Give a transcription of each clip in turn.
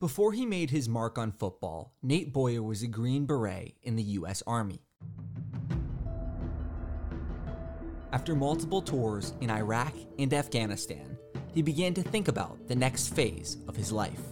Before he made his mark on football, Nate Boyer was a Green Beret in the U.S. Army. After multiple tours in Iraq and Afghanistan, he began to think about the next phase of his life.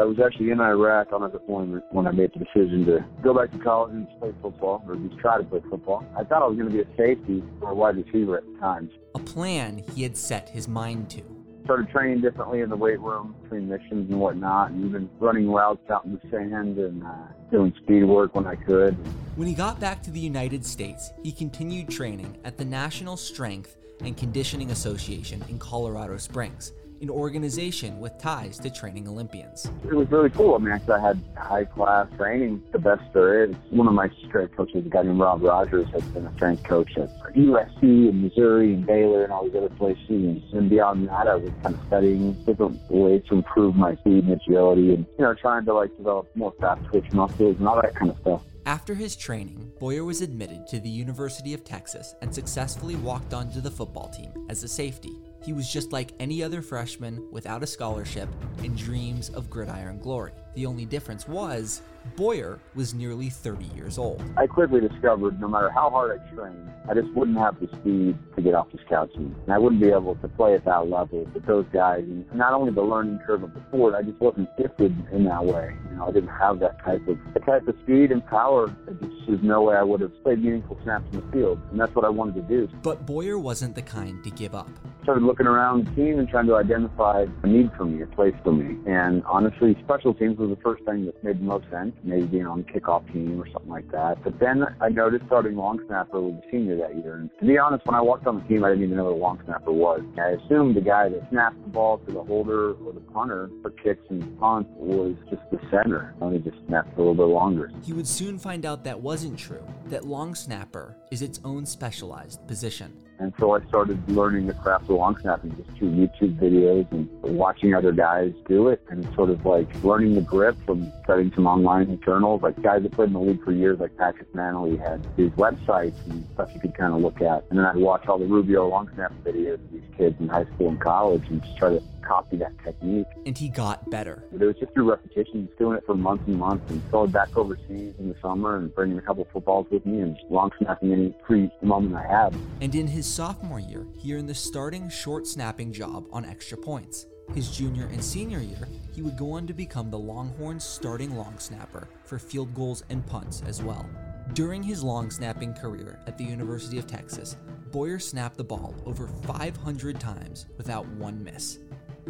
I was actually in Iraq on a deployment when I made the decision to go back to college and play football, or at least try to play football. I thought I was going to be a safety or a wide receiver at the time. A plan he had set his mind to. Started training differently in the weight room between missions and whatnot, and even running routes out in the sand and uh, doing speed work when I could. When he got back to the United States, he continued training at the National Strength and Conditioning Association in Colorado Springs an organization with ties to training Olympians. It was really cool. I mean, actually, I had high class training, the best there is. One of my strength coaches, a guy named Rob Rogers, has been a strength coach at USC and Missouri and Baylor and all these other places. And beyond that, I was kind of studying different ways to improve my speed and agility and, you know, trying to like develop more fast twitch muscles and all that kind of stuff. After his training, Boyer was admitted to the University of Texas and successfully walked onto the football team as a safety. He was just like any other freshman without a scholarship and dreams of gridiron glory. The only difference was Boyer was nearly 30 years old. I quickly discovered no matter how hard I trained, I just wouldn't have the speed to get off the scout team. And I wouldn't be able to play at that level with those guys. And not only the learning curve of the sport, I just wasn't gifted in that way. You know, I didn't have that type of the type of speed and power. Just, there's no way I would have played meaningful snaps in the field. And that's what I wanted to do. But Boyer wasn't the kind to give up. Started looking around the team and trying to identify a need for me, a place for me. And honestly, special teams was the first thing that made the most sense. Maybe being on the kickoff team or something like that. But then I noticed starting long snapper with the senior that year. And to be honest, when I walked on the team, I didn't even know what a long snapper was. I assumed the guy that snapped the ball to the holder or the punter for kicks and punts was just the center. Only just snapped a little bit longer. He would soon find out that wasn't true. That long snapper is its own specialized position. And so I started learning the craft of long snapping just through YouTube videos and watching other guys do it and sort of like learning the grip from studying some online journals. Like guys that played in the league for years, like Patrick Mannelly, had these websites and stuff you could kind of look at. And then I'd watch all the Rubio long snap videos of these kids in high school and college and just try to copy that technique. And he got better. It was just through repetition, just doing it for months and months and going back overseas in the summer and bringing a couple footballs with me and long snapping any free moment I had. And in his sophomore year, he earned the starting short snapping job on extra points. His junior and senior year, he would go on to become the Longhorns' starting long snapper for field goals and punts as well. During his long snapping career at the University of Texas, Boyer snapped the ball over 500 times without one miss.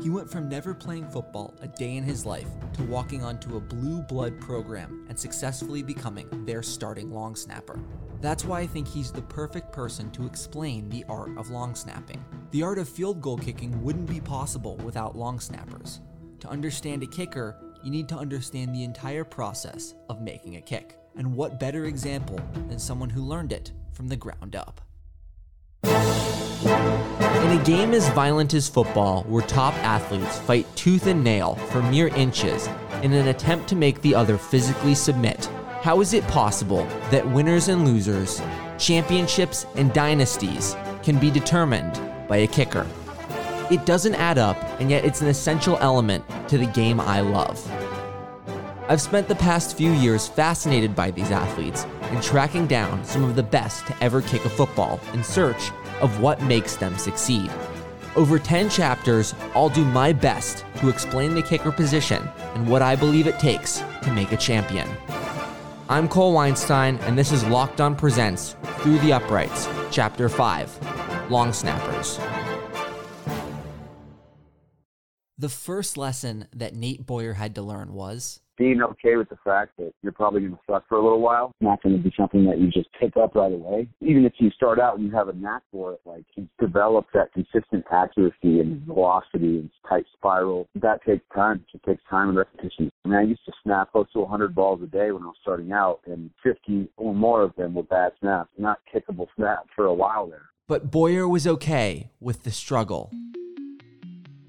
He went from never playing football a day in his life to walking onto a blue blood program and successfully becoming their starting long snapper. That's why I think he's the perfect person to explain the art of long snapping. The art of field goal kicking wouldn't be possible without long snappers. To understand a kicker, you need to understand the entire process of making a kick. And what better example than someone who learned it from the ground up? In a game as violent as football, where top athletes fight tooth and nail for mere inches in an attempt to make the other physically submit, how is it possible that winners and losers, championships and dynasties can be determined by a kicker? It doesn't add up, and yet it's an essential element to the game I love. I've spent the past few years fascinated by these athletes and tracking down some of the best to ever kick a football in search of what makes them succeed. Over 10 chapters, I'll do my best to explain the kicker position and what I believe it takes to make a champion. I'm Cole Weinstein, and this is Locked On Presents Through the Uprights, Chapter 5 Long Snappers. The first lesson that Nate Boyer had to learn was being okay with the fact that you're probably going to suck for a little while. It's not going to be something that you just pick up right away. Even if you start out and you have a knack for it, like you develop that consistent accuracy and mm-hmm. velocity and tight spiral. That takes time. It takes time and repetition. I mean, I used to snap close to 100 balls a day when I was starting out, and 50 or more of them were bad snaps, not kickable snaps for a while there. But Boyer was okay with the struggle.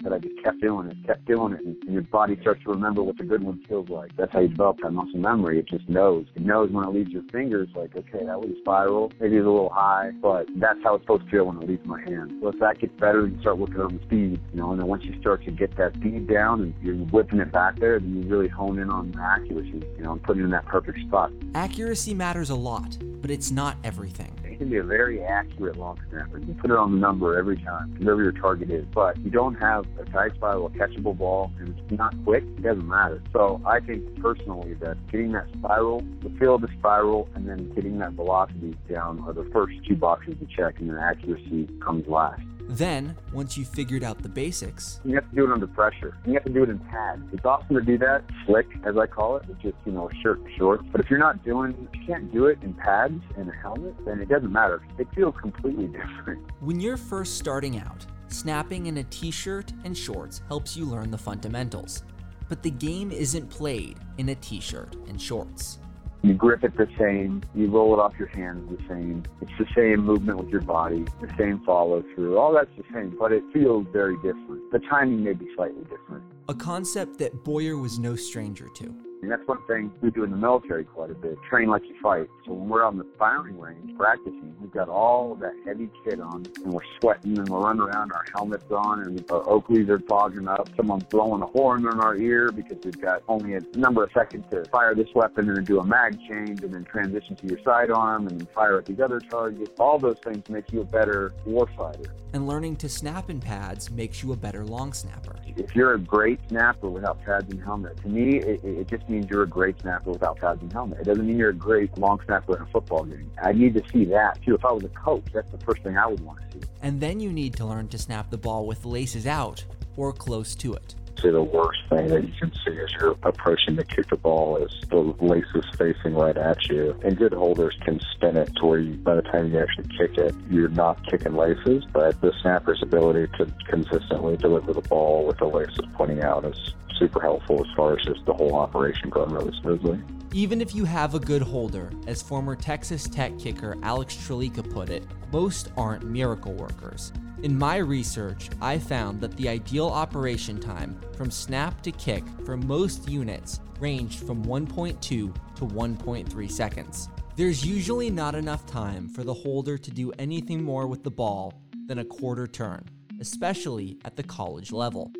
That I just kept doing it, kept doing it, and, your body starts to remember what the good one feels like. That's how you develop that muscle memory. It just knows. It knows when it leaves your fingers, like, okay, that was a spiral. Maybe it's a little high, but that's how it's supposed to feel when it leaves my hand. So if that gets better, you start working on the speed, you know, and then once you start to get that speed down and you're whipping it back there, then you really hone in on the accuracy, you know, and putting it in that perfect spot. Accuracy matters a lot, but it's not everything. It can be a very accurate long snapper. You put it on the number every time, whatever your target is. But you don't have a tight spiral, a catchable ball, and it's not quick, it doesn't matter. So I think personally that getting that spiral, the feel of the spiral, and then getting that velocity down are the first two boxes to check, and then accuracy comes last. Then, once you've figured out the basics, you have to do it under pressure. You have to do it in pads. It's awesome to do that, slick, as I call it, with just, you know, shirt shorts. But if you're not doing, if you can't do it in pads and a helmet, then it doesn't matter. It feels completely different. When you're first starting out, snapping in a t shirt and shorts helps you learn the fundamentals. But the game isn't played in a t shirt and shorts. You grip it the same, you roll it off your hands the same. It's the same movement with your body, the same follow through. All that's the same, but it feels very different. The timing may be slightly different. A concept that Boyer was no stranger to. And that's one thing we do in the military quite a bit. Train like you fight. So when we're on the firing range practicing, we've got all that heavy kit on and we're sweating and we're running around, our helmets on and our Oakleys are fogging up. Someone's blowing a horn in our ear because we've got only a number of seconds to fire this weapon and then do a mag change and then transition to your sidearm and fire at these other targets. All those things make you a better warfighter. And learning to snap in pads makes you a better long snapper. If you're a great snapper without pads and helmet, to me, it, it just means you're a great snapper without and helmet. It doesn't mean you're a great long snapper in a football game. I need to see that too. If I was a coach, that's the first thing I would want to see. And then you need to learn to snap the ball with laces out or close to it say the worst thing that you can see as you're approaching to kick the ball is the laces facing right at you. And good holders can spin it to where you, by the time you actually kick it, you're not kicking laces, but the snapper's ability to consistently deliver the ball with the laces pointing out is super helpful as far as just the whole operation going really smoothly. Even if you have a good holder, as former Texas Tech kicker Alex Trlica put it, most aren't miracle workers. In my research, I found that the ideal operation time from snap to kick for most units ranged from 1.2 to 1.3 seconds. There's usually not enough time for the holder to do anything more with the ball than a quarter turn, especially at the college level.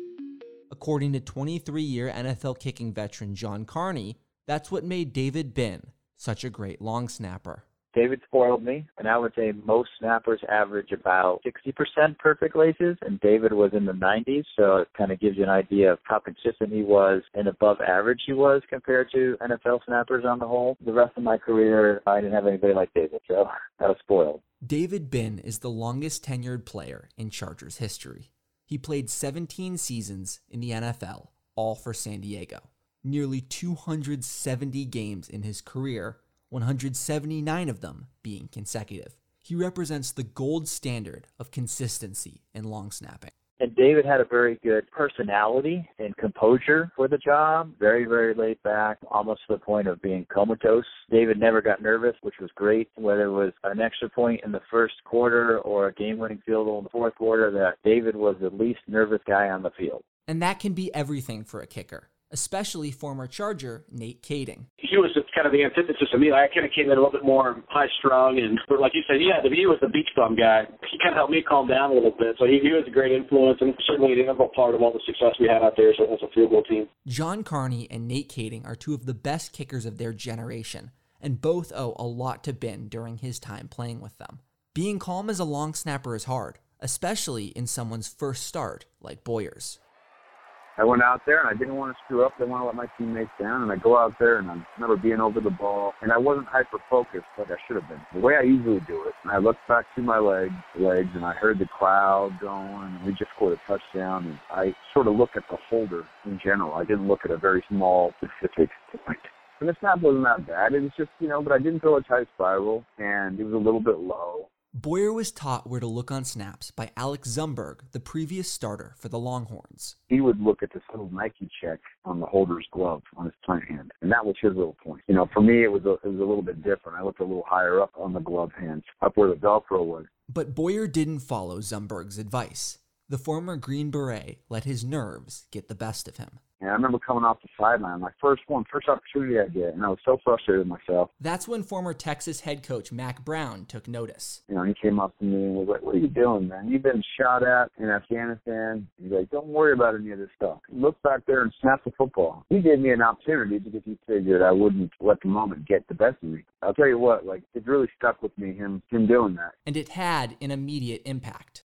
According to 23 year NFL kicking veteran John Carney, that's what made David Binn such a great long snapper. David spoiled me, and I would say most snappers average about 60% perfect laces, and David was in the 90s, so it kind of gives you an idea of how consistent he was and above average he was compared to NFL snappers on the whole. The rest of my career, I didn't have anybody like David, so I was spoiled. David Binn is the longest tenured player in Chargers history. He played 17 seasons in the NFL, all for San Diego. Nearly 270 games in his career 179 of them being consecutive. He represents the gold standard of consistency in long snapping. And David had a very good personality and composure for the job. Very, very laid back, almost to the point of being comatose. David never got nervous, which was great. Whether it was an extra point in the first quarter or a game winning field goal in the fourth quarter, that David was the least nervous guy on the field. And that can be everything for a kicker especially former Charger Nate Kaeding. He was just kind of the antithesis of me. I kind of came in a little bit more high strung, and but like you said, yeah, he was the beach bum guy. He kind of helped me calm down a little bit. So he, he was a great influence, and certainly an integral part of all the success we had out there as a, as a field goal team. John Carney and Nate Kaeding are two of the best kickers of their generation, and both owe a lot to Binn during his time playing with them. Being calm as a long snapper is hard, especially in someone's first start like Boyer's. I went out there and I didn't want to screw up. I didn't want to let my teammates down. And I go out there and I remember being over the ball and I wasn't hyper focused like I should have been. The way I usually do it. And I looked back to my legs, legs and I heard the crowd going. And we just scored a touchdown. And I sort of look at the holder in general. I didn't look at a very small specific point. And the snap wasn't that bad. It was just, you know, but I didn't throw a tight spiral and it was a little bit low. Boyer was taught where to look on snaps by Alex Zumberge, the previous starter for the Longhorns. He would look at this little Nike check on the holder's glove on his plant hand, and that was his little point. You know, for me, it was a, it was a little bit different. I looked a little higher up on the glove hand, up where the Velcro was. But Boyer didn't follow Zumberge's advice. The former Green Beret let his nerves get the best of him. And I remember coming off the sideline, my first one, first opportunity I get, and I was so frustrated with myself. That's when former Texas head coach Mack Brown took notice. You know, he came up to me and was like, "What are you doing, man? You've been shot at in Afghanistan." He's like, "Don't worry about any of this stuff. Look back there and snap the football." He gave me an opportunity because he figured I wouldn't let the moment get the best of me. I'll tell you what, like it really stuck with me him him doing that. And it had an immediate impact.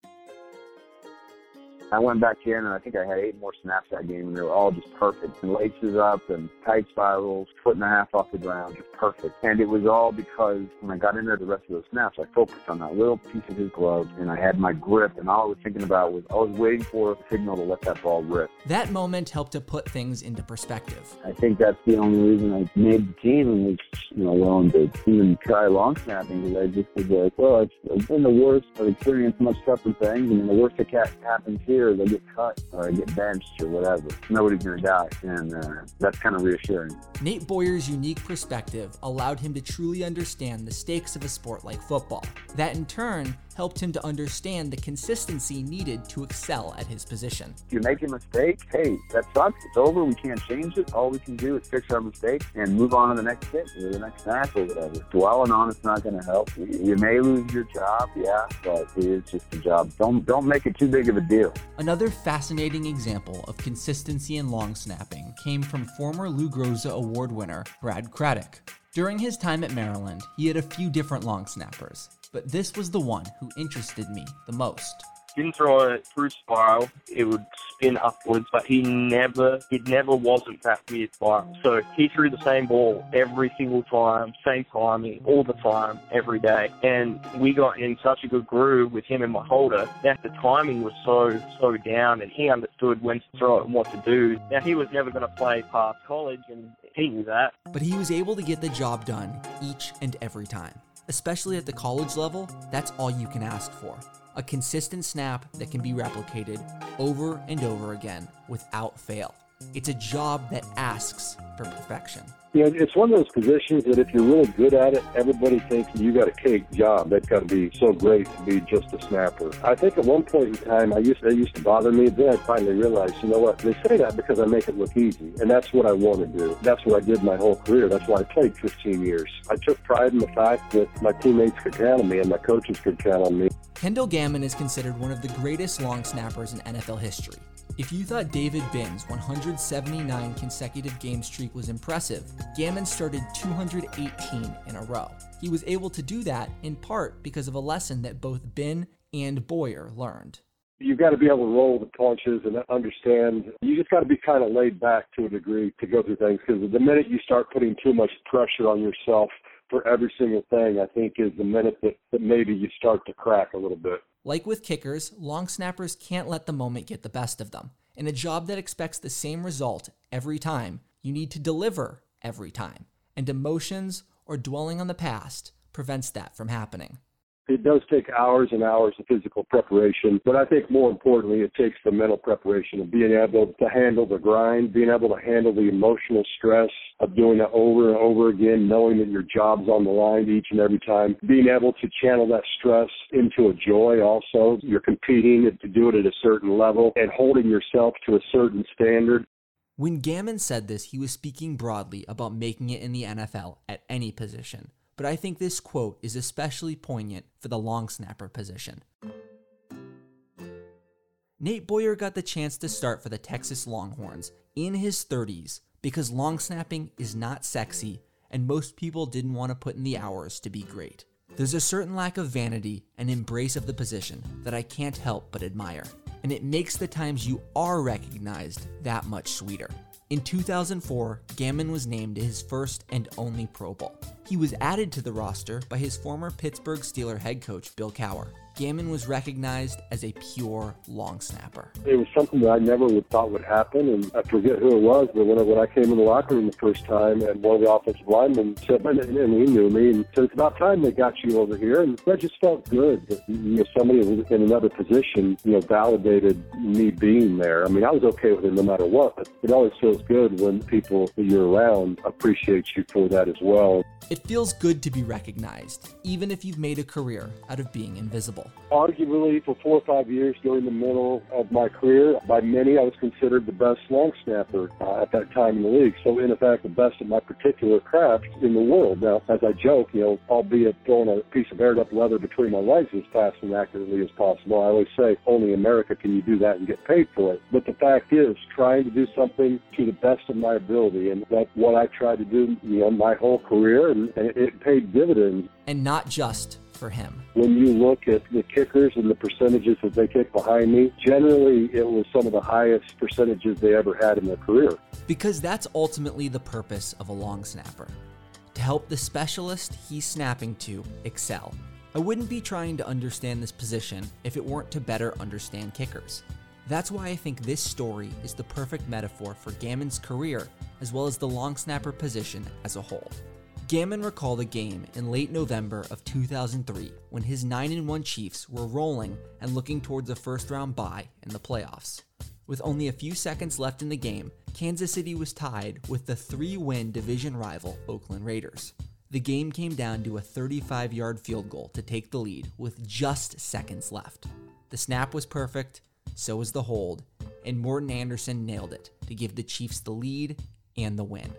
I went back in and I think I had eight more snaps that game and they were all just perfect. And laces up and tight spirals, foot and a half off the ground, just perfect. And it was all because when I got in there the rest of those snaps, I focused on that little piece of his glove and I had my grip and all I was thinking about was I was waiting for a signal to let that ball rip. That moment helped to put things into perspective. I think that's the only reason I made the team and was, you know, willing to even try long snapping because I just was like, well, it's, it's been the worst. I've experienced much tougher things and the worst that happens here I get cut or get benched or whatever. Nobody's going to die. And uh, that's kind of reassuring. Nate Boyer's unique perspective allowed him to truly understand the stakes of a sport like football. That in turn helped him to understand the consistency needed to excel at his position. If you make a mistake, hey, that sucks. It's over. We can't change it. All we can do is fix our mistake and move on to the next hit or the next snap or whatever. Dwelling on it's not going to help. You may lose your job, yeah, but it is just a job. Don't don't make it too big of a deal. Another fascinating example of consistency in long snapping came from former Lou Groza Award winner Brad Craddock. During his time at Maryland, he had a few different long snappers, but this was the one who interested me the most didn't throw it through spiral, it would spin upwards, but he never, it never wasn't that weird spiral. So he threw the same ball every single time, same timing, all the time, every day. And we got in such a good groove with him and my holder that the timing was so, so down and he understood when to throw it and what to do. Now he was never going to play past college and he knew that. But he was able to get the job done each and every time. Especially at the college level, that's all you can ask for a consistent snap that can be replicated over and over again without fail. It's a job that asks for perfection. Yeah, it's one of those positions that if you're really good at it, everybody thinks you got a cake job. That's got to be so great to be just a snapper. I think at one point in time, I used to, it used to bother me. Then I finally realized, you know what? They say that because I make it look easy, and that's what I want to do. That's what I did my whole career. That's why I played 15 years. I took pride in the fact that my teammates could count on me and my coaches could count on me. Kendall Gammon is considered one of the greatest long snappers in NFL history. If you thought David Binn's 179 consecutive game streak was impressive, Gammon started 218 in a row. He was able to do that in part because of a lesson that both Binn and Boyer learned. You've got to be able to roll the punches and understand. You just got to be kind of laid back to a degree to go through things because the minute you start putting too much pressure on yourself for every single thing, I think is the minute that, that maybe you start to crack a little bit. Like with kickers, long snappers can't let the moment get the best of them. In a job that expects the same result every time, you need to deliver every time. And emotions or dwelling on the past prevents that from happening. It does take hours and hours of physical preparation, but I think more importantly, it takes the mental preparation of being able to handle the grind, being able to handle the emotional stress of doing it over and over again, knowing that your job's on the line each and every time, being able to channel that stress into a joy also. You're competing to do it at a certain level and holding yourself to a certain standard. When Gammon said this, he was speaking broadly about making it in the NFL at any position but I think this quote is especially poignant for the long snapper position. Nate Boyer got the chance to start for the Texas Longhorns in his 30s because long snapping is not sexy and most people didn't want to put in the hours to be great. There's a certain lack of vanity and embrace of the position that I can't help but admire, and it makes the times you are recognized that much sweeter. In 2004, Gammon was named his first and only Pro Bowl. He was added to the roster by his former Pittsburgh Steeler head coach, Bill Cowher. Gammon was recognized as a pure long snapper. It was something that I never would thought would happen, and I forget who it was, but when I, when I came in the locker room the first time, and one of the offensive linemen said, and he knew me, and said, it's about time they got you over here, and that just felt good. That, you know, somebody in another position, you know, validated me being there. I mean, I was okay with it no matter what, but it always feels good when people that you're around appreciate you for that as well. It feels good to be recognized, even if you've made a career out of being invisible. Level. Arguably, for four or five years during the middle of my career, by many, I was considered the best long snapper uh, at that time in the league. So, in effect, the best of my particular craft in the world. Now, as I joke, you know, albeit throwing a piece of aired up leather between my legs as fast and accurately as possible, I always say, only America can you do that and get paid for it. But the fact is, trying to do something to the best of my ability, and that's what I tried to do, you know, my whole career, and, and it paid dividends. And not just for him. When you look at the kickers and the percentages that they kick behind me, generally it was some of the highest percentages they ever had in their career. Because that's ultimately the purpose of a long snapper to help the specialist he's snapping to excel. I wouldn't be trying to understand this position if it weren't to better understand kickers. That's why I think this story is the perfect metaphor for Gammon's career as well as the long snapper position as a whole. Gammon recalled a game in late November of 2003 when his 9 1 Chiefs were rolling and looking towards a first round bye in the playoffs. With only a few seconds left in the game, Kansas City was tied with the three win division rival Oakland Raiders. The game came down to a 35 yard field goal to take the lead with just seconds left. The snap was perfect, so was the hold, and Morten Andersen nailed it to give the Chiefs the lead and the win.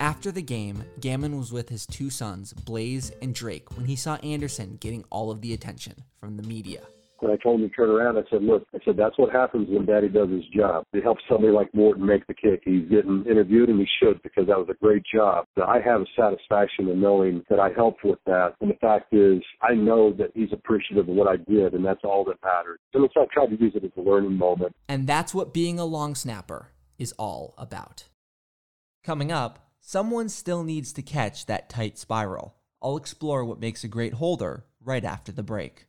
After the game, Gammon was with his two sons, Blaze and Drake, when he saw Andersen getting all of the attention from the media. When I told him to turn around, I said, look, I said, that's what happens when daddy does his job. It helps somebody like Morten make the kick. He's getting interviewed and he should because that was a great job. I have a satisfaction in knowing that I helped with that. And the fact is, I know that he's appreciative of what I did and that's all that matters. So not try to use it as a learning moment. And that's what being a long snapper is all about. Coming up, Someone still needs to catch that tight spiral. I'll explore what makes a great holder right after the break.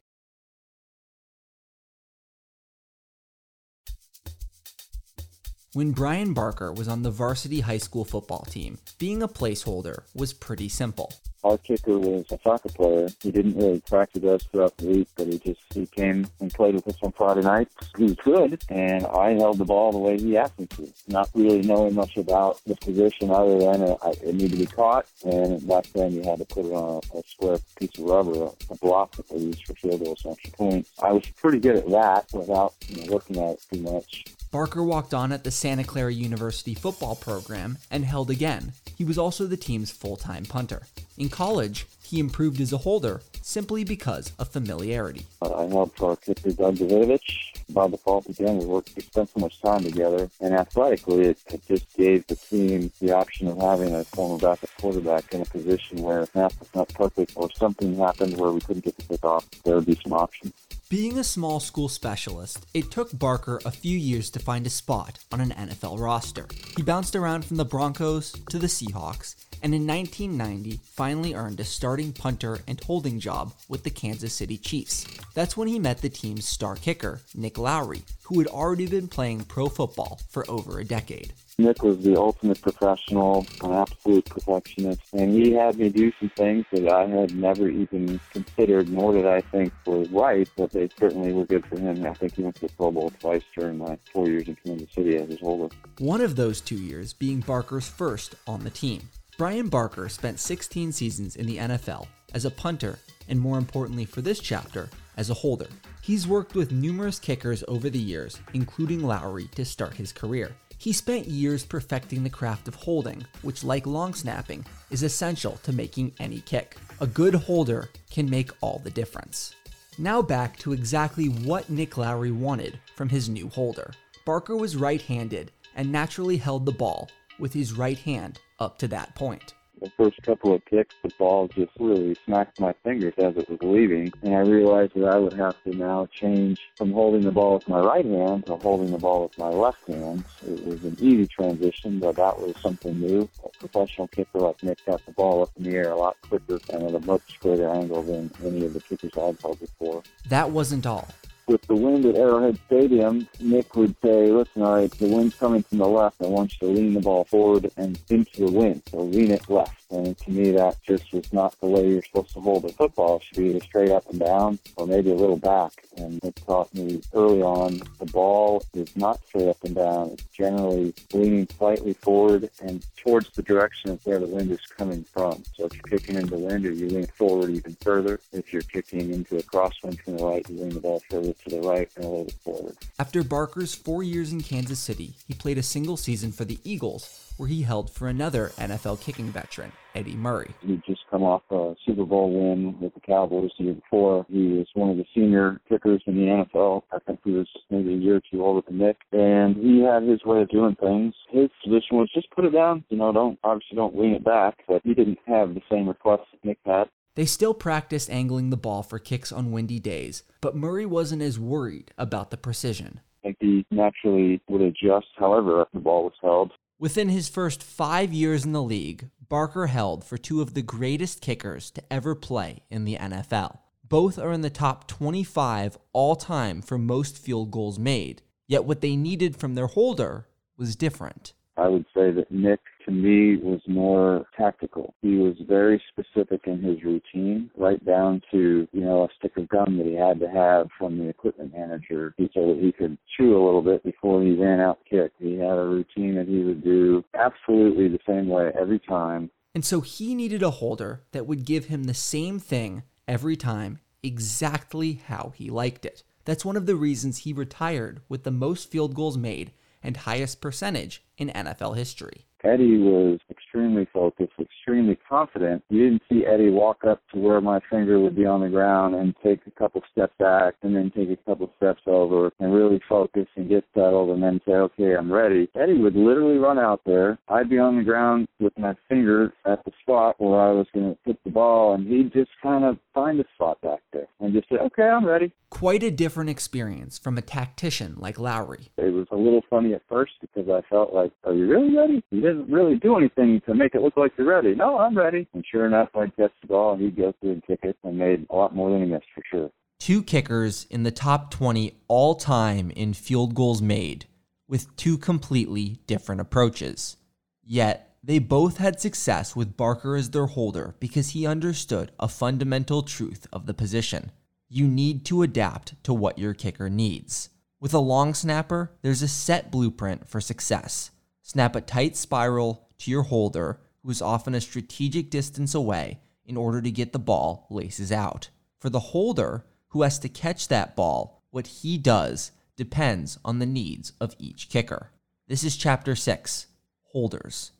When Bryan Barker was on the varsity high school football team, being a placeholder was pretty simple. Our kicker was a soccer player. He didn't really practice us throughout the week, but he just he came and played with us on Friday nights. He was good, and I held the ball the way he asked me to. Not really knowing much about the position other than it, it needed to be caught, and back then you had to put it on a, a square piece of rubber, a, block that they used for field goals, extra points. I was pretty good at that without you know, looking at it too much. Barker walked on at the Santa Clara University football program and held again. He was also the team's full time punter. In college, he improved as a holder simply because of familiarity. Uh, I helped our kicker Doug Davidovich. By default, again, we worked, we spent so much time together, and athletically, it, it just gave the team the option of having a former backup quarterback in a position where snap was not perfect or something happened where we couldn't get the kick off. There would be some options. Being a small school specialist, it took Barker a few years to find a spot on an NFL roster. He bounced around from the Broncos to the Seahawks, and in 1990 finally earned a starting punter and holding job with the Kansas City Chiefs. That's when he met the team's star kicker, Nick Lowery, who had already been playing pro football for over a decade. Nick was the ultimate professional, an absolute perfectionist, and he had me do some things that I had never even considered, nor did I think were right, but they certainly were good for him. I think he went to the Pro Bowl twice during my four years in Kansas City as his holder. One of those two years being Barker's first on the team. Bryan Barker spent 16 seasons in the NFL as a punter, and more importantly for this chapter, as a holder. He's worked with numerous kickers over the years, including Lowery, to start his career. He spent years perfecting the craft of holding, which, like long snapping, is essential to making any kick. A good holder can make all the difference. Now back to exactly what Nick Lowery wanted from his new holder. Barker was right handed and naturally held the ball with his right hand up to that point the first couple of kicks, the ball just really smacked my fingers as it was leaving. And I realized that I would have to now change from holding the ball with my right hand to holding the ball with my left hand. It was an easy transition, but that was something new. A professional kicker like Nick got the ball up in the air a lot quicker and at a much greater angle than any of the kickers I'd held before. That wasn't all with the wind at Arrowhead Stadium, Nick would say, listen, all right, the wind's coming from the left. I want you to lean the ball forward and into the wind. So lean it left. And to me, that just was not the way you're supposed to hold a football. It should be either straight up and down or maybe a little back. And it taught me early on the ball is not straight up and down. It's generally leaning slightly forward and towards the direction of where the wind is coming from. So if you're kicking into wind, or you lean forward even further. If you're kicking into a crosswind from the right, you lean the ball further to the right and a little bit forward. After Barker's four years in Kansas City, he played a single season for the Eagles where he held for another NFL kicking veteran, Eddie Murray. He'd just come off a Super Bowl win with the Cowboys the year before. He was one of the senior kickers in the NFL. I think he was maybe a year or two older than Nick. And he had his way of doing things. His position was just put it down. You know, don't obviously don't lean it back. But he didn't have the same requests that Nick had. They still practiced angling the ball for kicks on windy days, but Murray wasn't as worried about the precision. He naturally would adjust however the ball was held. Within his first five years in the league, Barker held for two of the greatest kickers to ever play in the NFL. Both are in the top 25 all time for most field goals made, yet what they needed from their holder was different. I would say that Nick, to me, was more tactical. He was very specific in his routine, right down to, you know, a stick of gum that he had to have from the equipment manager so that he could chew a little bit before he ran out kick. He had a routine that he would do absolutely the same way every time. And so he needed a holder that would give him the same thing every time, exactly how he liked it. That's one of the reasons he retired with the most field goals made and highest percentage in NFL history. Eddie was extremely focused, extremely confident. You didn't see Eddie walk up to where my finger would be on the ground and take a couple steps back and then take a couple steps over and really focus and get settled and then say, okay, I'm ready. Eddie would literally run out there. I'd be on the ground with my finger at the spot where I was going to put the ball and he'd just kind of find a spot back there and just say, okay, I'm ready. Quite a different experience from a tactician like Lowery. It was a little funny at first because I felt like, are you really ready? You didn't really do anything to make it look like you're ready. No, I'm ready. And sure enough, I'd catch the ball and he'd go through and kick it and made a lot more than he missed for sure. Two kickers in the top 20 all time in field goals made with two completely different approaches. Yet, they both had success with Barker as their holder because he understood a fundamental truth of the position. You need to adapt to what your kicker needs. With a long snapper, there's a set blueprint for success. Snap a tight spiral to your holder, who is often a strategic distance away, in order to get the ball laces out. For the holder, who has to catch that ball, what he does depends on the needs of each kicker. This is Chapter 6 Holders.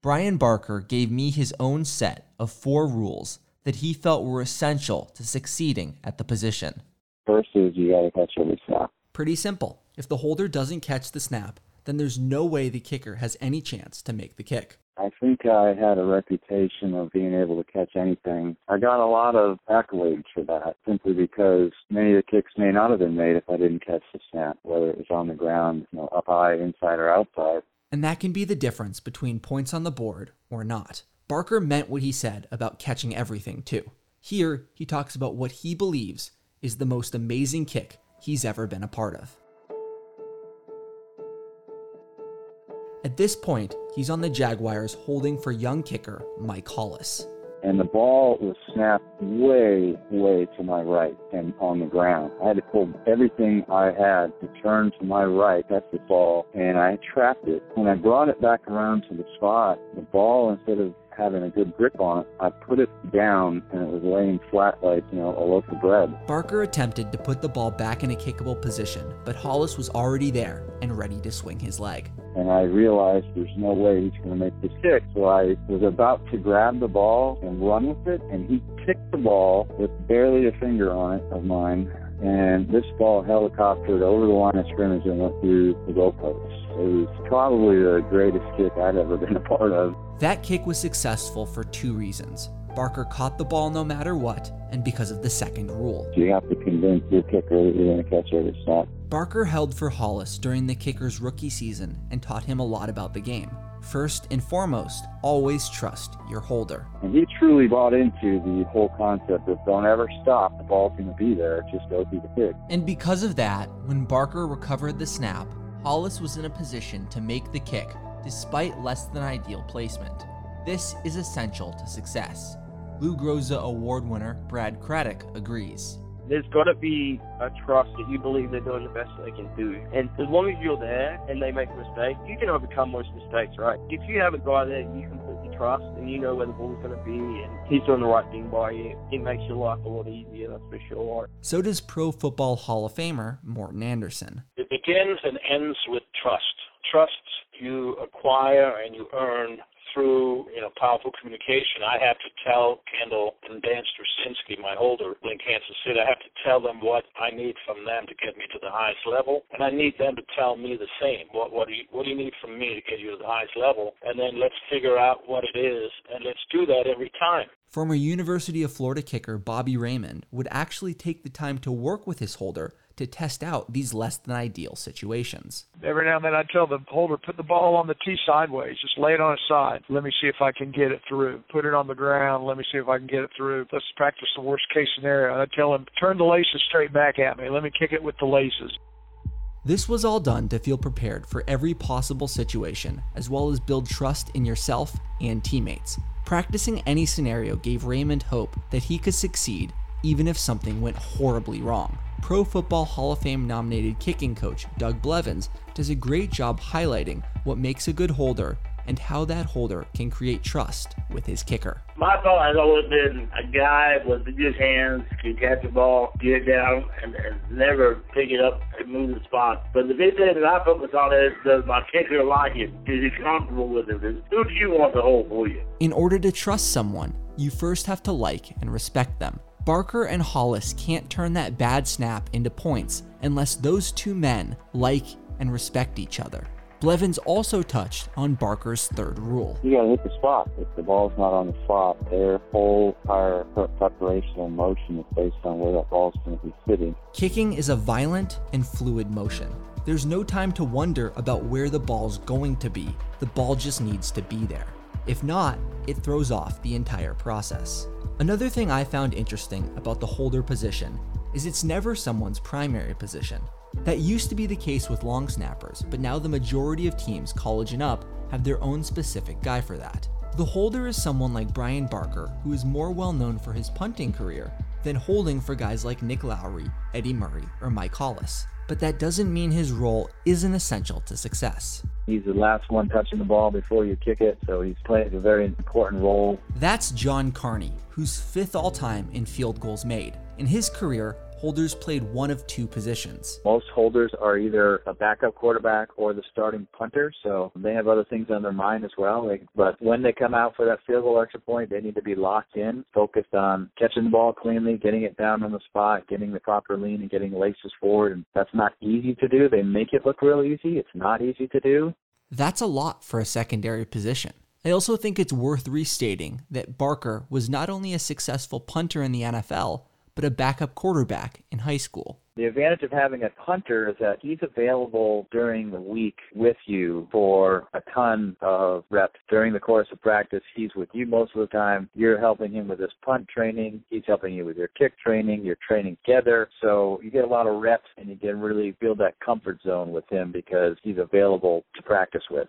Bryan Barker gave me his own set of four rules that he felt were essential to succeeding at the position. First is you got to catch every snap. Pretty simple. If the holder doesn't catch the snap, then there's no way the kicker has any chance to make the kick. I think I had a reputation of being able to catch anything. I got a lot of accolades for that simply because many of the kicks may not have been made if I didn't catch the snap, whether it was on the ground, you know, up high, inside, or outside. And that can be the difference between points on the board or not. Barker meant what he said about catching everything, too. Here, he talks about what he believes is the most amazing kick he's ever been a part of. At this point, he's on the Jaguars holding for young kicker Mike Hollis. And the ball was snapped way, way to my right and on the ground. I had to pull everything I had to turn to my right, that's the ball, and I trapped it. When I brought it back around to the spot, the ball, instead of having a good grip on it, I put it down and it was laying flat like, you know, a loaf of bread. Barker attempted to put the ball back in a kickable position, but Hollis was already there and ready to swing his leg. And I realized there's no way he's going to make the kick. So I was about to grab the ball and run with it, and he kicked the ball with barely a finger on it of mine. And this ball helicoptered over the line of scrimmage and went through the goalposts. It was probably the greatest kick I'd ever been a part of. That kick was successful for two reasons. Barker caught the ball no matter what, and because of the second rule. You have to convince your kicker that you're going to catch every snap. Barker held for Hollis during the kicker's rookie season and taught him a lot about the game. First and foremost, always trust your holder. And he truly bought into the whole concept of don't ever stop, the ball's going to be there, just go through the kick. And because of that, when Barker recovered the snap, Hollis was in a position to make the kick despite less than ideal placement. This is essential to success. Lou Groza Award winner Brad Craddock agrees. There's got to be a trust that you believe they're doing the best they can do. And as long as you're there and they make a mistake, you can overcome most mistakes, right? If you have a guy there you completely trust and you know where the ball's going to be and he's doing the right thing by you, it makes your life a lot easier, that's for sure. So does Pro Football Hall of Famer Morten Andersen. It begins and ends with trust. Trust you acquire and you earn through you know powerful communication, I have to tell Kendall and Dan Stryzinski, my holder in Kansas City, I have to tell them what I need from them to get me to the highest level, and I need them to tell me the same. What what do you what do you need from me to get you to the highest level? And then let's figure out what it is, and let's do that every time. Former University of Florida kicker Bobby Raymond would actually take the time to work with his holder to test out these less than ideal situations. Every now and then I tell the holder, put the ball on the tee sideways, just lay it on its side. Let me see if I can get it through. Put it on the ground, let me see if I can get it through. Let's practice the worst case scenario. I tell him, turn the laces straight back at me. Let me kick it with the laces. This was all done to feel prepared for every possible situation, as well as build trust in yourself and teammates. Practicing any scenario gave Raymond hope that he could succeed even if something went horribly wrong. Pro Football Hall of Fame nominated kicking coach Doug Blevins does a great job highlighting what makes a good holder and how that holder can create trust with his kicker. My thought has always been a guy with good hands can catch the ball, get it down, and, and never pick it up and move the spot. But the big thing that I focus on is does my kicker like is he comfortable with it? Who do you want to hold for you? In order to trust someone, you first have to like and respect them. Barker and Hollis can't turn that bad snap into points unless those two men like and respect each other. Blevins also touched on Barker's third rule. You gotta hit the spot. If the ball's not on the spot, their whole entire preparation and motion is based on where that ball's gonna be sitting. Kicking is a violent and fluid motion. There's no time to wonder about where the ball's going to be. The ball just needs to be there. If not, it throws off the entire process. Another thing I found interesting about the holder position is it's never someone's primary position. That used to be the case with long snappers, but now the majority of teams, college and up, have their own specific guy for that. The holder is someone like Bryan Barker, who is more well known for his punting career than holding for guys like Nick Lowery, Eddie Murray, or Mike Hollis but that doesn't mean his role isn't essential to success. He's the last one touching the ball before you kick it, so he's playing a very important role. That's John Carney, who's fifth all time in field goals made. In his career, holders played one of two positions. Most holders are either a backup quarterback or the starting punter, so they have other things on their mind as well. Like, but when they come out for that field goal extra point, they need to be locked in, focused on catching the ball cleanly, getting it down on the spot, getting the proper lean, and getting laces forward. And that's not easy to do. They make it look real easy. It's not easy to do. That's a lot for a secondary position. I also think it's worth restating that Barker was not only a successful punter in the NFL, but a backup quarterback in high school. The advantage of having a punter is that he's available during the week with you for a ton of reps. During the course of practice, he's with you most of the time. You're helping him with his punt training. He's helping you with your kick training. You're training together. So you get a lot of reps and you can really build that comfort zone with him because he's available to practice with.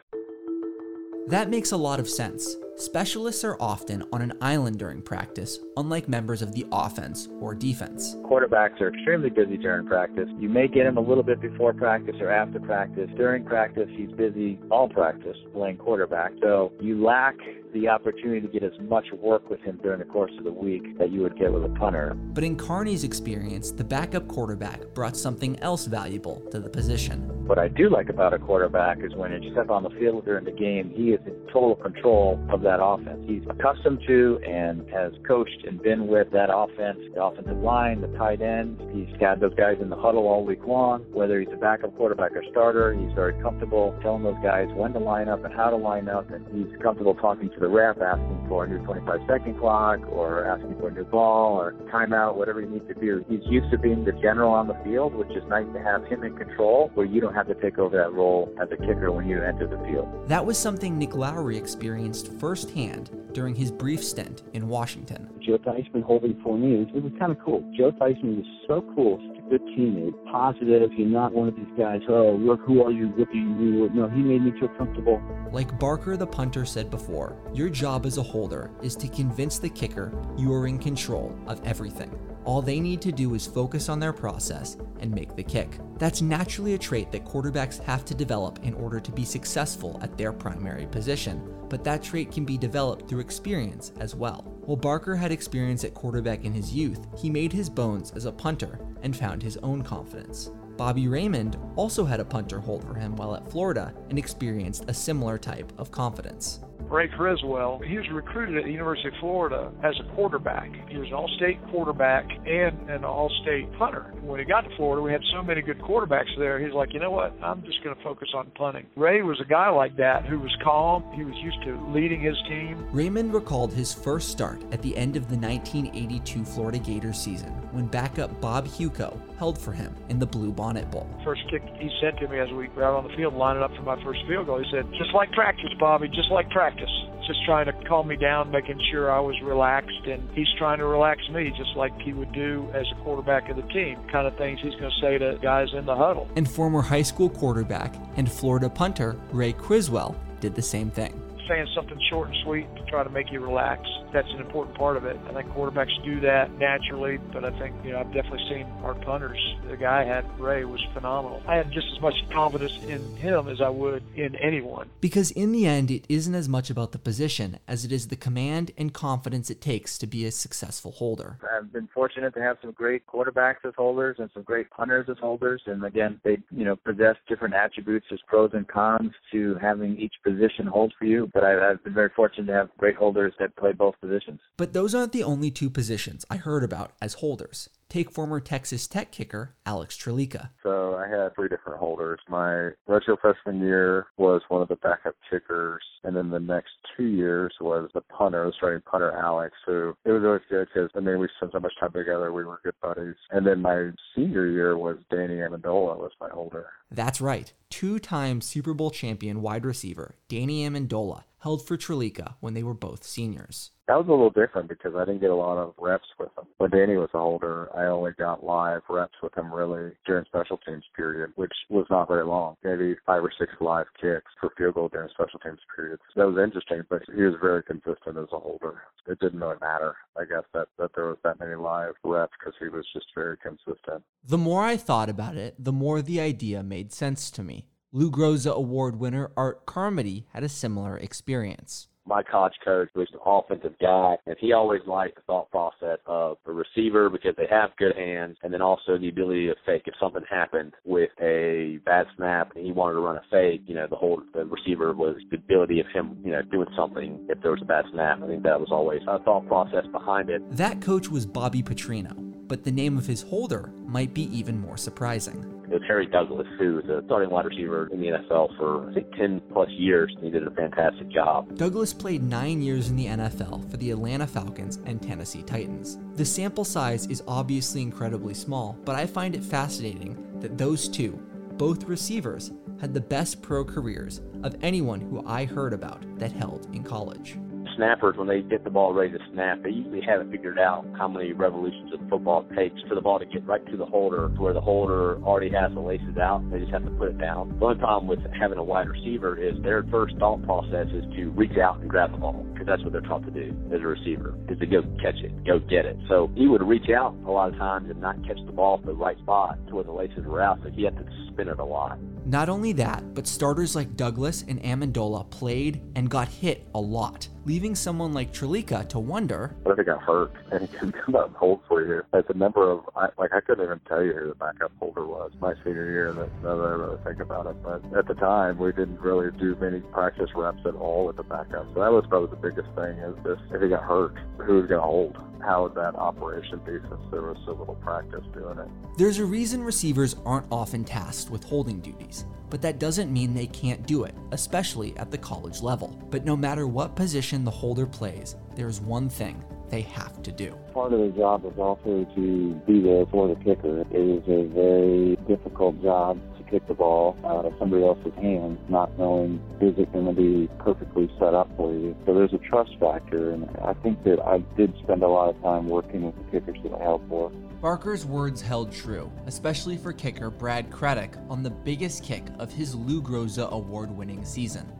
That makes a lot of sense. Specialists are often on an island during practice, unlike members of the offense or defense. Quarterbacks are extremely busy during practice. You may get him a little bit before practice or after practice. During practice, he's busy all practice playing quarterback. So you lack the opportunity to get as much work with him during the course of the week that you would get with a punter. But in Carney's experience, the backup quarterback brought something else valuable to the position. What I do like about a quarterback is when you step on the field during the game, he is in total control of that offense. He's accustomed to and has coached and been with that offense, the offensive line, the tight ends. He's got those guys in the huddle all week long. Whether he's a backup quarterback or starter, he's very comfortable telling those guys when to line up and how to line up. And he's comfortable talking to the ref, asking for a new 25 second clock or asking for a new ball or timeout, whatever he needs to do. He's used to being the general on the field, which is nice to have him in control where you don't have to take over that role as a kicker when you enter the field. That was something Nick Lowery experienced firsthand during his brief stint in Washington. Joe Theismann holding for me, it was, it was kind of cool. Joe Theismann was so cool, a good teammate, positive. You're not one of these guys, oh, look, who are you? What do you do? No, he made me feel comfortable. Like Barker the punter said before, your job as a holder is to convince the kicker you are in control of everything. All they need to do is focus on their process and make the kick. That's naturally a trait that quarterbacks have to develop in order to be successful at their primary position, but that trait can be developed through experience as well. While Barker had experience at quarterback in his youth, he made his bones as a punter and found his own confidence. Bobby Raymond also had a punter hold for him while at Florida and experienced a similar type of confidence. Ray Criswell, he was recruited at the University of Florida as a quarterback. He was an all-state quarterback and an all-state punter. When he got to Florida, we had so many good quarterbacks there. He's like, you know what? I'm just going to focus on punting. Ray was a guy like that who was calm. He was used to leading his team. Raymond recalled his first start at the end of the 1982 Florida Gators season when backup Bob Hewko held for him in the Bluebonnet Bowl. First kick he said to me as we were out on the field lining up for my first field goal, he said, just like practice, Bobby, just like practice just trying to calm me down, making sure I was relaxed, and he's trying to relax me just like he would do as a quarterback of the team. Kind of things he's going to say to guys in the huddle. And former high school quarterback and Florida punter Ray Criswell did the same thing saying something short and sweet to try to make you relax. That's an important part of it. I think quarterbacks do that naturally, but I think, you know, I've definitely seen our punters. The guy I had, Ray, was phenomenal. I had just as much confidence in him as I would in anyone. Because in the end, it isn't as much about the position as it is the command and confidence it takes to be a successful holder. I've been fortunate to have some great quarterbacks as holders and some great punters as holders. And again, they, you know, possess different attributes. There's pros and cons to having each position hold for you but I, I've been very fortunate to have great holders that play both positions. But those aren't the only two positions I heard about as holders. Take former Texas Tech kicker Alex Trlica. So I had three different holders. My retro freshman year was one of the backup kickers, and then the next two years was the punter, the starting punter Alex. Who it was always good because I mean we spent so much time together, we were good buddies. And then my senior year was Danny Amendola was my holder. That's right, two-time Super Bowl champion wide receiver Danny Amendola held for Trlica when they were both seniors. That was a little different because I didn't get a lot of reps with him. When Danny was older, I only got live reps with him really during special teams period, which was not very long. Maybe five or six live kicks for field goal during special teams periods. That was interesting, but he was very consistent as a holder. It didn't really matter, I guess, that, that there was that many live reps because he was just very consistent. The more I thought about it, the more the idea made sense to me. Lou Groza Award winner Art Carmody had a similar experience my college coach was an offensive guy, and he always liked the thought process of a receiver because they have good hands, and then also the ability to fake. If something happened with a bad snap and he wanted to run a fake, you know, the whole the receiver was the ability of him, you know, doing something if there was a bad snap. I think that was always a thought process behind it. That coach was Bobby Petrino, but the name of his holder might be even more surprising. It was Harry Douglas, who was a starting wide receiver in the NFL for, I think, 10 plus years. He did a fantastic job. Douglas played nine years in the NFL for the Atlanta Falcons and Tennessee Titans. The sample size is obviously incredibly small, but I find it fascinating that those two, both receivers, had the best pro careers of anyone who I heard about that held in college snappers, when they get the ball ready to snap, they usually have it figured out how many revolutions of the football it takes for the ball to get right to the holder, to where the holder already has the laces out. They just have to put it down. The only problem with having a wide receiver is their first thought process is to reach out and grab the ball, because that's what they're taught to do as a receiver, is to go catch it, go get it. So he would reach out a lot of times and not catch the ball at the right spot to where the laces were out, so he had to spin it a lot. Not only that, but starters like Douglas and Amendola played and got hit a lot, leaving someone like Trlica to wonder. What if he got hurt and he can come out and hold for you? As a member of, I, like, I couldn't even tell you who the backup holder was my senior year. That that I really think about it, but at the time we didn't really do many practice reps at all with the backup. So that was probably the biggest thing: is this if he got hurt, who was going to hold? How would that operation be since there was so little practice doing it? There's a reason receivers aren't often tasked with holding duties but that doesn't mean they can't do it, especially at the college level. But no matter what position the holder plays, there's one thing they have to do. Part of the job is also to be there for the kicker. It is a very difficult job kick the ball out of somebody else's hands, not knowing is it going to be perfectly set up for you. So there's a trust factor, and I think that I did spend a lot of time working with the kickers that I held for. Barker's words held true, especially for kicker Brad Craddock on the biggest kick of his Lou Groza award winning season.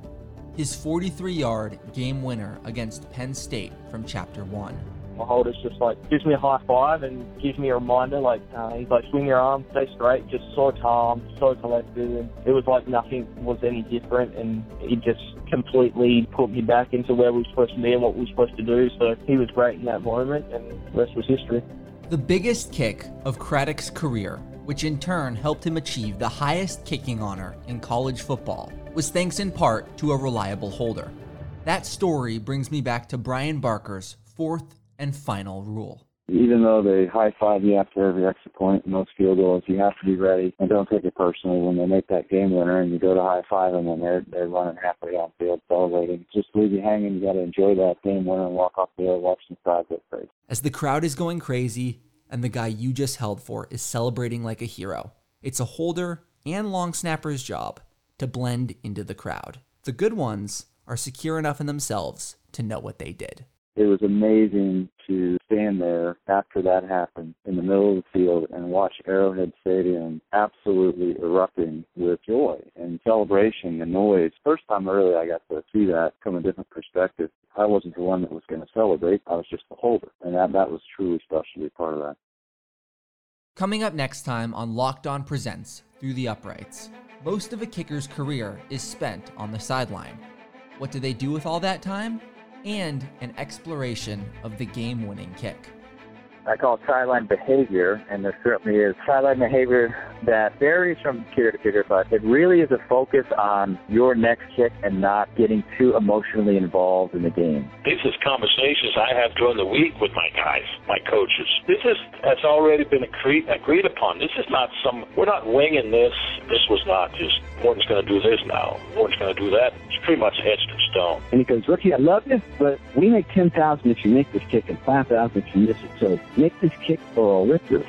His 43 yard game winner against Penn State from Chapter 1. My holder's just like gives me a high five and gives me a reminder, like uh, he's like swing your arm, stay straight, just so calm, so collected, and it was like nothing was any different, and he just completely put me back into where we were supposed to be and what we were supposed to do. So he was great in that moment, and the rest was history. The biggest kick of Craddock's career, which in turn helped him achieve the highest kicking honor in college football, was thanks in part to a reliable holder. That story brings me back to Bryan Barker's fourth and final rule. Even though they high five you after every extra point and most field goals, you have to be ready and don't take it personally when they make that game winner and you go to high five them and they're they're running halfway downfield celebrating. Just leave you hanging. You got to enjoy that game winner and walk off the field, watch some crowd go crazy. As the crowd is going crazy and the guy you just held for is celebrating like a hero, it's a holder and long snapper's job to blend into the crowd. The good ones are secure enough in themselves to know what they did. It was amazing to stand there after that happened in the middle of the field and watch Arrowhead Stadium absolutely erupting with joy and celebration and noise. First time really I got to see that from a different perspective. I wasn't the one that was going to celebrate. I was just the holder. And that, that was truly special to be part of that. Coming up next time on Locked On Presents Through the Uprights, most of a kicker's career is spent on the sideline. What do they do with all that time? And an exploration of the game winning kick. I call sideline behavior, and there certainly is sideline behavior that varies from kicker to kicker, but it really is a focus on your next kick and not getting too emotionally involved in the game. This is conversations I have during the week with my guys, my coaches. This is has already been agreed, agreed upon. This is not some, we're not winging this. This was not just, Morten's going to do this now, Morten's going to do that. It's pretty much etched in stone. And he goes, Rookie, I love you, but we make 10000 if you make this kick and 5000 if you miss it. So make this kick or I'll rip your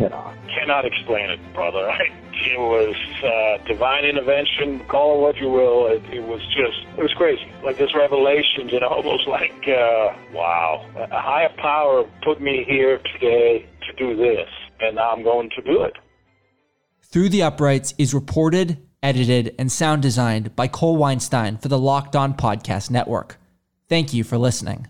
head off. Cannot explain it, brother. It was uh, divine intervention. Call it what you will. It, it was just, it was crazy. Like this revelation, you know, almost like, uh, wow, a higher power put me here today to do this, and now I'm going to do it. Through the Uprights is reported, edited, and sound designed by Cole Weinstein for the Locked On Podcast Network. Thank you for listening.